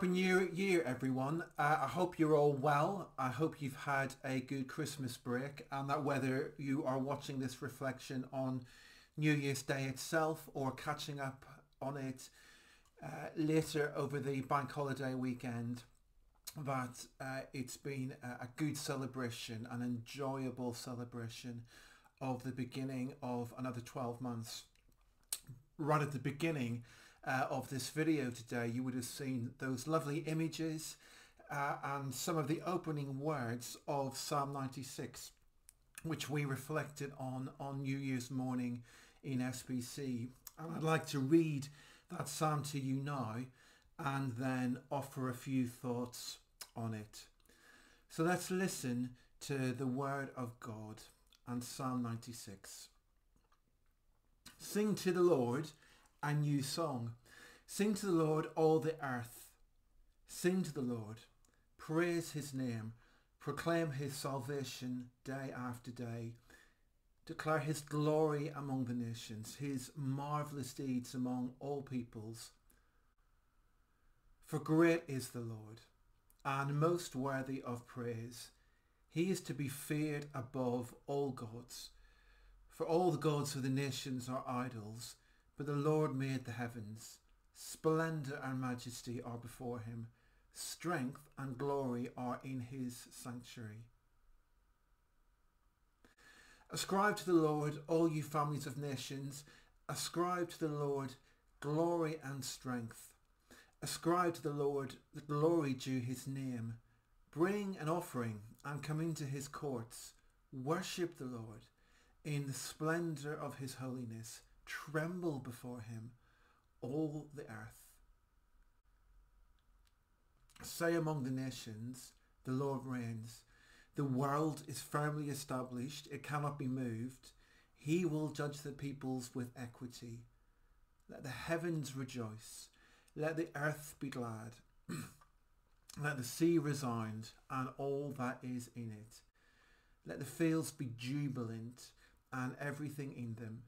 Happy New Year, everyone. Uh, I hope you're all well. I hope you've had a good Christmas break and that whether you are watching this reflection on New Year's Day itself or catching up on it uh, later over the bank holiday weekend, that uh, it's been a, a good celebration, an enjoyable celebration of the beginning of another 12 months. Right at the beginning, uh, of this video today, you would have seen those lovely images uh, and some of the opening words of Psalm 96, which we reflected on on New Year's morning in SBC. And I'd like to read that psalm to you now and then offer a few thoughts on it. So let's listen to the word of God and Psalm 96. Sing to the Lord a new song. Sing to the Lord all the earth. Sing to the Lord. Praise his name. Proclaim his salvation day after day. Declare his glory among the nations, his marvellous deeds among all peoples. For great is the Lord, and most worthy of praise. He is to be feared above all gods. For all the gods of the nations are idols, but the Lord made the heavens. Splendour and majesty are before him. Strength and glory are in his sanctuary. Ascribe to the Lord, all you families of nations. Ascribe to the Lord glory and strength. Ascribe to the Lord the glory due his name. Bring an offering and come into his courts. Worship the Lord in the splendour of his holiness tremble before him, all the earth. Say among the nations, the Lord reigns. The world is firmly established, it cannot be moved. He will judge the peoples with equity. Let the heavens rejoice, let the earth be glad. let the sea resound and all that is in it. Let the fields be jubilant and everything in them.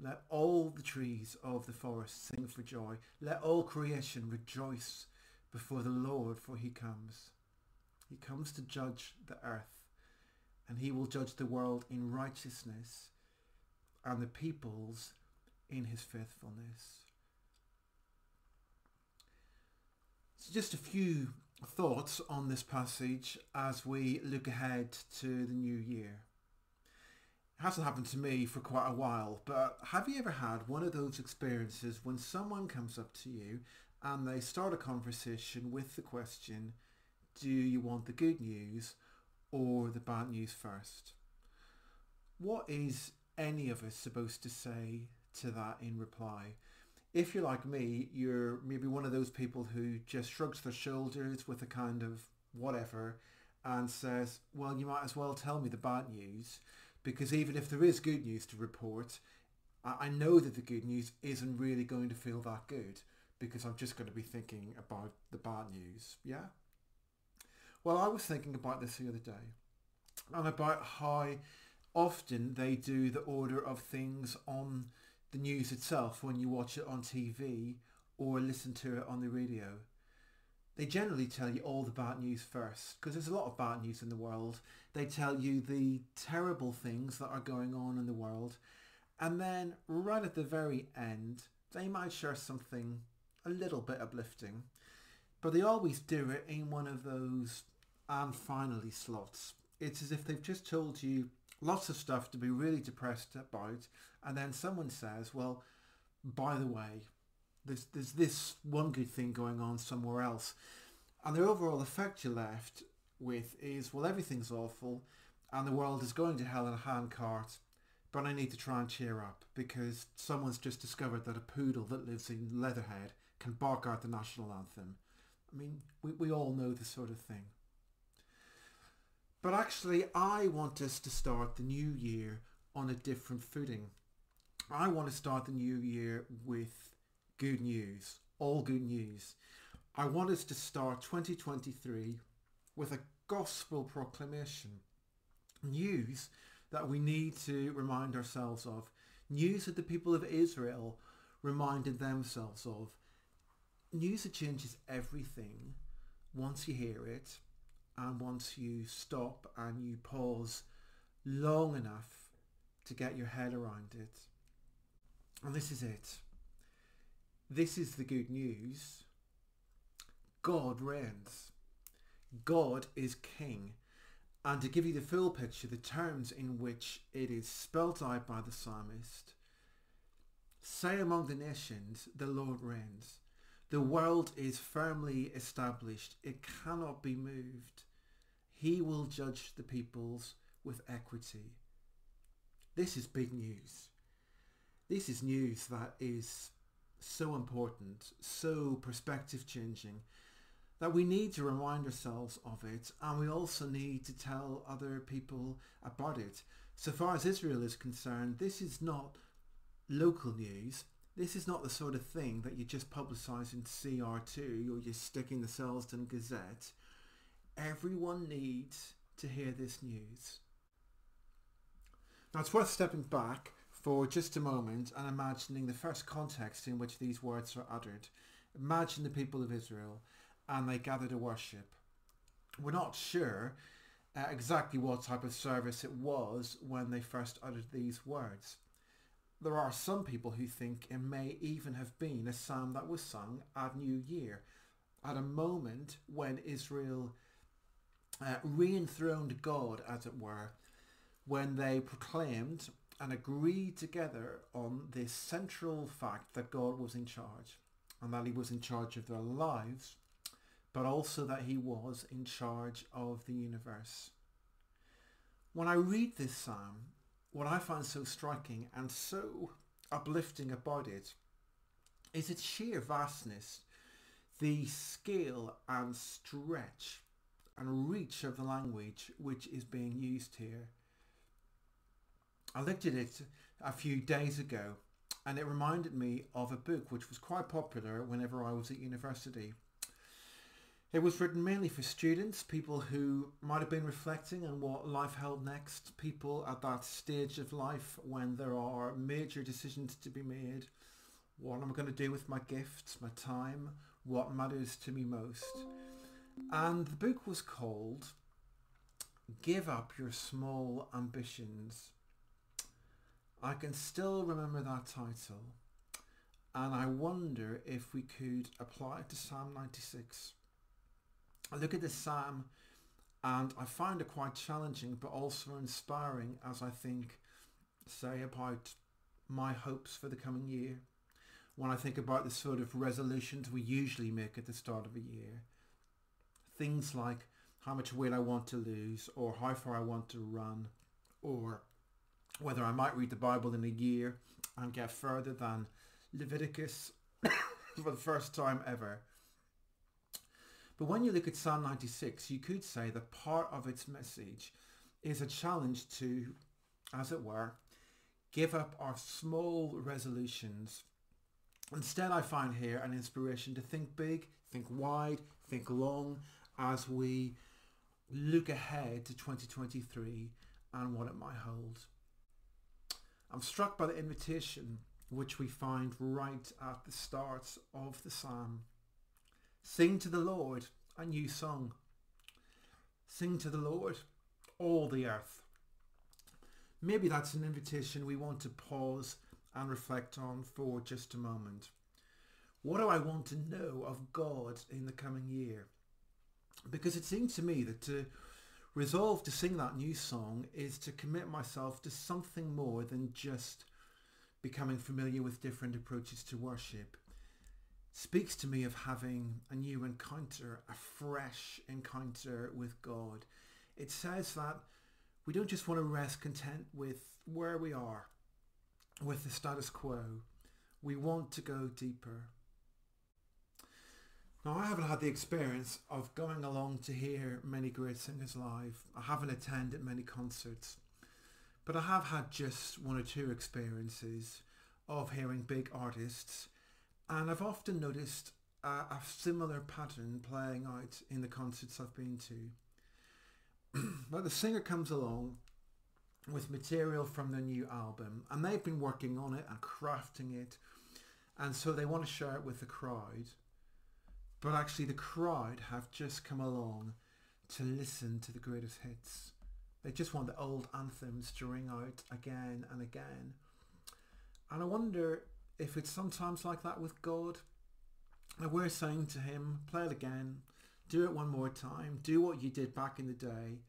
Let all the trees of the forest sing for joy. Let all creation rejoice before the Lord, for he comes. He comes to judge the earth, and he will judge the world in righteousness and the peoples in his faithfulness. So just a few thoughts on this passage as we look ahead to the new year hasn't happened to me for quite a while, but have you ever had one of those experiences when someone comes up to you and they start a conversation with the question, do you want the good news or the bad news first? What is any of us supposed to say to that in reply? If you're like me, you're maybe one of those people who just shrugs their shoulders with a kind of whatever and says, well, you might as well tell me the bad news because even if there is good news to report, I know that the good news isn't really going to feel that good because I'm just going to be thinking about the bad news. Yeah? Well, I was thinking about this the other day and about how often they do the order of things on the news itself when you watch it on TV or listen to it on the radio. They generally tell you all the bad news first because there's a lot of bad news in the world they tell you the terrible things that are going on in the world. And then right at the very end, they might share something a little bit uplifting. But they always do it in one of those and finally slots. It's as if they've just told you lots of stuff to be really depressed about. And then someone says, well, by the way, there's, there's this one good thing going on somewhere else. And the overall effect you're left with is, well, everything's awful and the world is going to hell in a handcart, but I need to try and cheer up because someone's just discovered that a poodle that lives in Leatherhead can bark out the national anthem. I mean, we, we all know this sort of thing. But actually, I want us to start the new year on a different footing. I want to start the new year with good news, all good news. I want us to start 2023 with a gospel proclamation. News that we need to remind ourselves of. News that the people of Israel reminded themselves of. news that changes everything once you hear it and once you stop and you pause long enough to get your head around it. And this is it. This is the good news. God reigns. God is king. And to give you the full picture, the terms in which it is spelt out by the psalmist, say among the nations, the Lord reigns. The world is firmly established. It cannot be moved. He will judge the peoples with equity. This is big news. This is news that is so important, so perspective changing, that we need to remind ourselves of it and we also need to tell other people about it. So far as Israel is concerned, this is not local news. This is not the sort of thing that you just publicise in CR2 or you stick in the Selsdon Gazette. Everyone needs to hear this news. Now it's worth stepping back for just a moment and imagining the first context in which these words are uttered. Imagine the people of Israel and they gather to worship. We're not sure uh, exactly what type of service it was when they first uttered these words. There are some people who think it may even have been a psalm that was sung at New Year, at a moment when Israel uh, re-enthroned God, as it were, when they proclaimed and agreed together on this central fact that God was in charge and that he was in charge of their lives but also that he was in charge of the universe. When I read this psalm, what I find so striking and so uplifting about it is its sheer vastness, the scale and stretch and reach of the language which is being used here. I looked at it a few days ago and it reminded me of a book which was quite popular whenever I was at university. It was written mainly for students, people who might have been reflecting on what life held next, people at that stage of life when there are major decisions to be made. What am I going to do with my gifts, my time, what matters to me most? And the book was called Give Up Your Small Ambitions. I can still remember that title and I wonder if we could apply it to Psalm 96. I look at this psalm and I find it quite challenging but also inspiring as I think, say, about my hopes for the coming year. When I think about the sort of resolutions we usually make at the start of a year. Things like how much weight I want to lose or how far I want to run or whether I might read the Bible in a year and get further than Leviticus for the first time ever but when you look at Psalm 96, you could say that part of its message is a challenge to, as it were, give up our small resolutions. Instead, I find here an inspiration to think big, think wide, think long as we look ahead to 2023 and what it might hold. I'm struck by the invitation which we find right at the start of the psalm. Sing to the Lord a new song. Sing to the Lord, all the earth. Maybe that's an invitation we want to pause and reflect on for just a moment. What do I want to know of God in the coming year? Because it seems to me that to resolve to sing that new song is to commit myself to something more than just becoming familiar with different approaches to worship speaks to me of having a new encounter, a fresh encounter with God. It says that we don't just want to rest content with where we are, with the status quo. We want to go deeper. Now, I haven't had the experience of going along to hear many great singers live. I haven't attended many concerts. But I have had just one or two experiences of hearing big artists and I've often noticed a, a similar pattern playing out in the concerts I've been to. but the singer comes along with material from their new album and they've been working on it and crafting it and so they want to share it with the crowd but actually the crowd have just come along to listen to the greatest hits. They just want the old anthems to ring out again and again. And I wonder if it's sometimes like that with God. And we're saying to him, play it again, do it one more time, do what you did back in the day.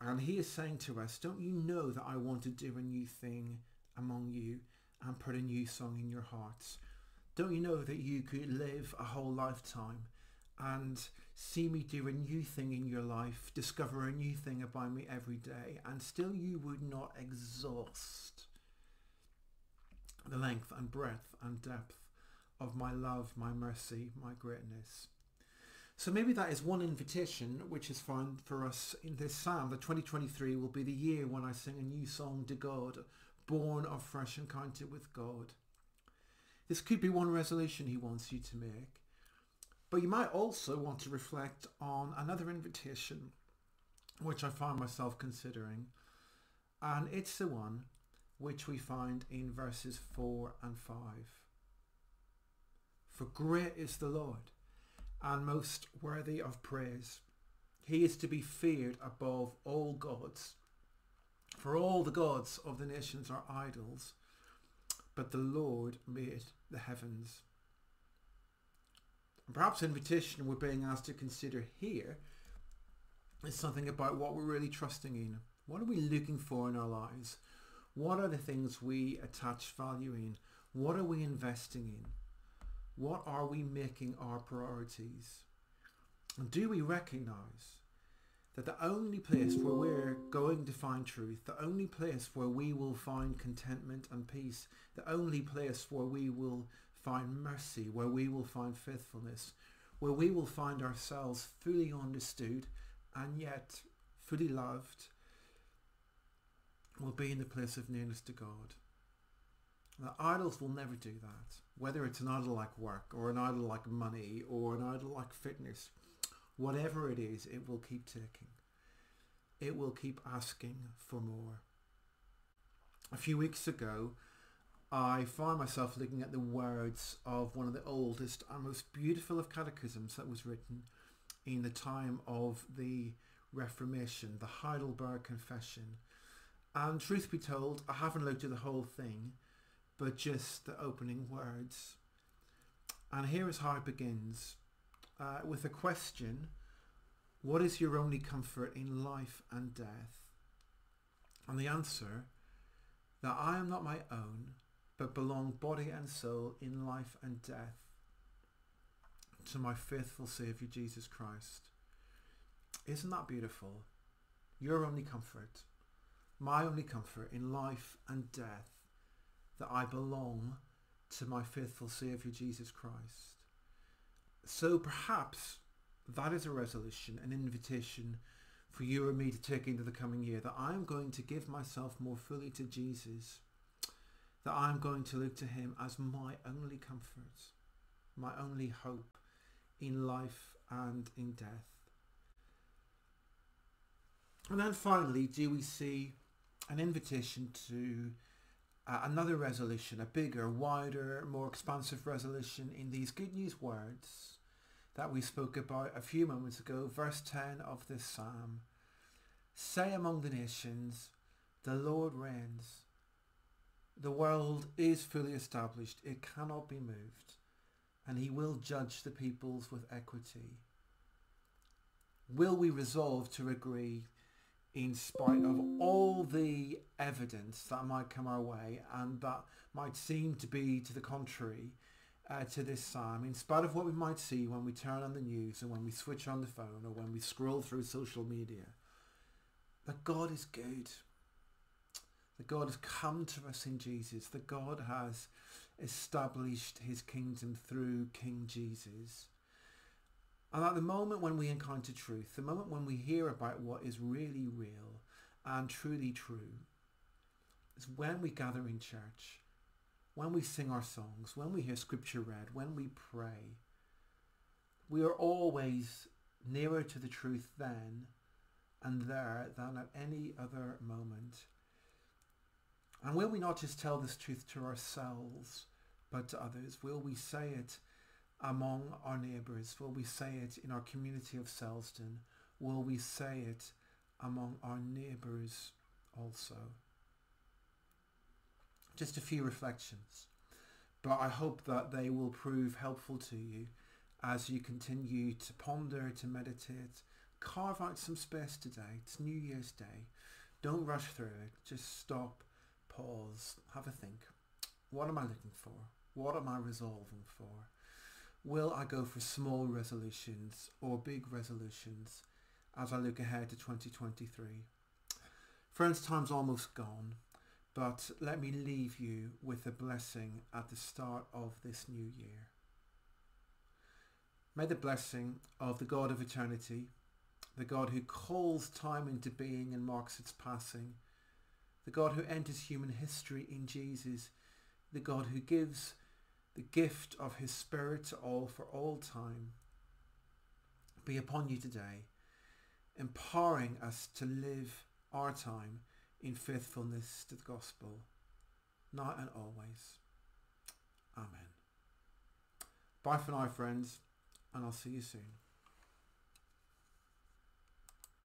And he is saying to us, don't you know that I want to do a new thing among you and put a new song in your hearts? Don't you know that you could live a whole lifetime and see me do a new thing in your life, discover a new thing about me every day, and still you would not exhaust the length and breadth and depth of my love, my mercy, my greatness. So maybe that is one invitation which is found for us in this psalm that 2023 will be the year when I sing a new song to God, born of fresh encounter with God. This could be one resolution he wants you to make. But you might also want to reflect on another invitation which I find myself considering. And it's the one which we find in verses 4 and 5. For great is the Lord and most worthy of praise. He is to be feared above all gods. For all the gods of the nations are idols, but the Lord made the heavens. And perhaps invitation we're being asked to consider here is something about what we're really trusting in. What are we looking for in our lives? What are the things we attach value in? What are we investing in? What are we making our priorities? And do we recognize that the only place where we're going to find truth, the only place where we will find contentment and peace, the only place where we will find mercy, where we will find faithfulness, where we will find ourselves fully understood and yet fully loved, will be in the place of nearness to God. Now, idols will never do that. Whether it's an idol like work or an idol like money or an idol like fitness, whatever it is, it will keep taking. It will keep asking for more. A few weeks ago, I found myself looking at the words of one of the oldest and most beautiful of catechisms that was written in the time of the Reformation, the Heidelberg Confession. And truth be told, I haven't looked at the whole thing, but just the opening words. And here is how it begins uh, with a question What is your only comfort in life and death? And the answer that I am not my own, but belong body and soul in life and death to my faithful Saviour Jesus Christ. Isn't that beautiful? Your only comfort, my only comfort in life and death that I belong to my faithful Saviour Jesus Christ. So perhaps that is a resolution, an invitation for you and me to take into the coming year that I'm going to give myself more fully to Jesus, that I'm going to look to him as my only comfort, my only hope in life and in death. And then finally, do we see an invitation to uh, another resolution, a bigger, wider, more expansive resolution in these good news words that we spoke about a few moments ago, verse 10 of this psalm. Say among the nations, the Lord reigns. The world is fully established. It cannot be moved. And he will judge the peoples with equity. Will we resolve to agree in spite of all the evidence that might come our way and that might seem to be to the contrary uh, to this psalm, in spite of what we might see when we turn on the news and when we switch on the phone or when we scroll through social media, that God is good. That God has come to us in Jesus. That God has established his kingdom through King Jesus. At the moment when we encounter truth, the moment when we hear about what is really real and truly true, is when we gather in church, when we sing our songs, when we hear scripture read, when we pray. We are always nearer to the truth then and there than at any other moment. And will we not just tell this truth to ourselves, but to others? Will we say it among our neighbours? Will we say it in our community of Selsdon? Will we say it among our neighbours also? Just a few reflections, but I hope that they will prove helpful to you as you continue to ponder, to meditate. Carve out some space today. It's New Year's Day. Don't rush through it. Just stop, pause, have a think. What am I looking for? What am I resolving for? Will I go for small resolutions or big resolutions as I look ahead to 2023? Friends, time's almost gone, but let me leave you with a blessing at the start of this new year. May the blessing of the God of eternity, the God who calls time into being and marks its passing, the God who enters human history in Jesus, the God who gives the gift of his Spirit to all for all time, be upon you today, empowering us to live our time in faithfulness to the gospel, now and always. Amen. Bye for now, friends, and I'll see you soon.